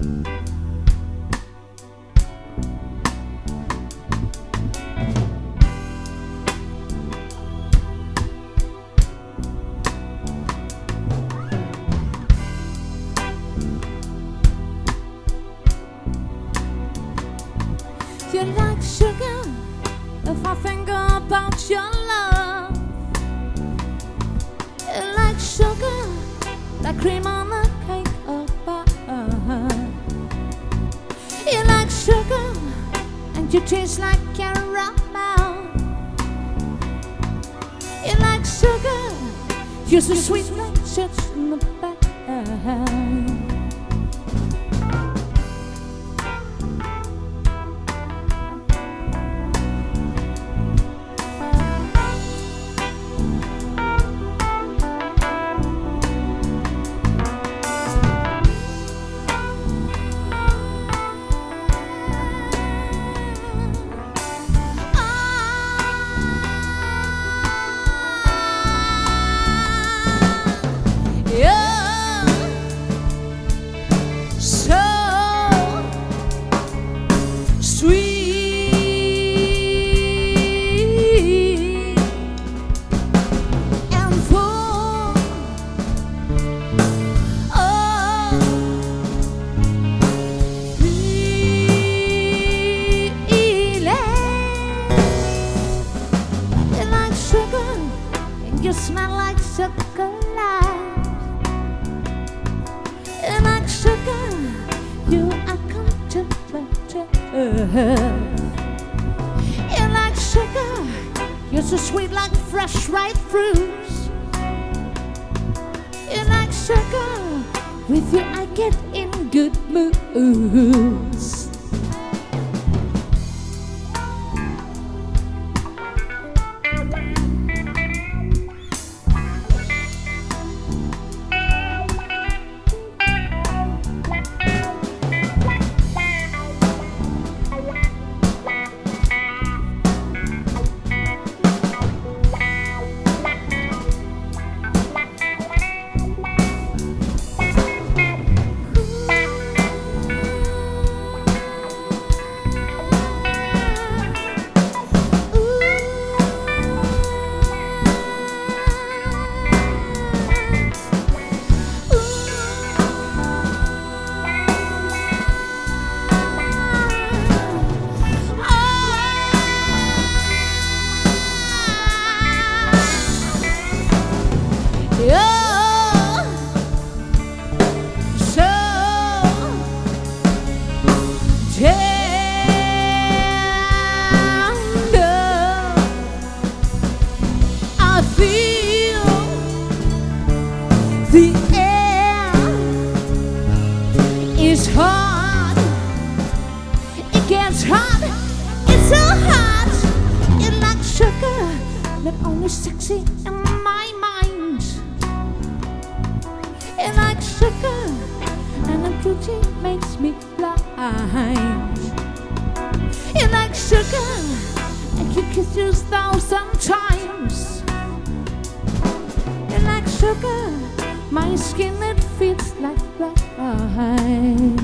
You're like sugar if I think about your love. You're like sugar, like cream on you taste like caramel. You're like sugar, you're so sweet like chips in the bag. You like sugar, and you smell like chocolate. You like contemplative. You like sugar, you're so sweet like fresh ripe fruits. You're like sugar, with you I get in good moods. Sexy in my mind. It like sugar, and the beauty makes me blind. It like sugar, and you kiss sugar, my skin it feels like wine.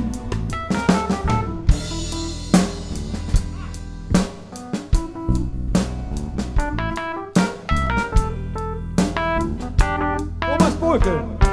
Thomas.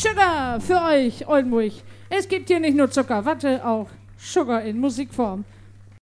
Sugar für euch, Oldenburg. Es gibt hier nicht nur Zucker, Watte, auch Sugar in Musikform.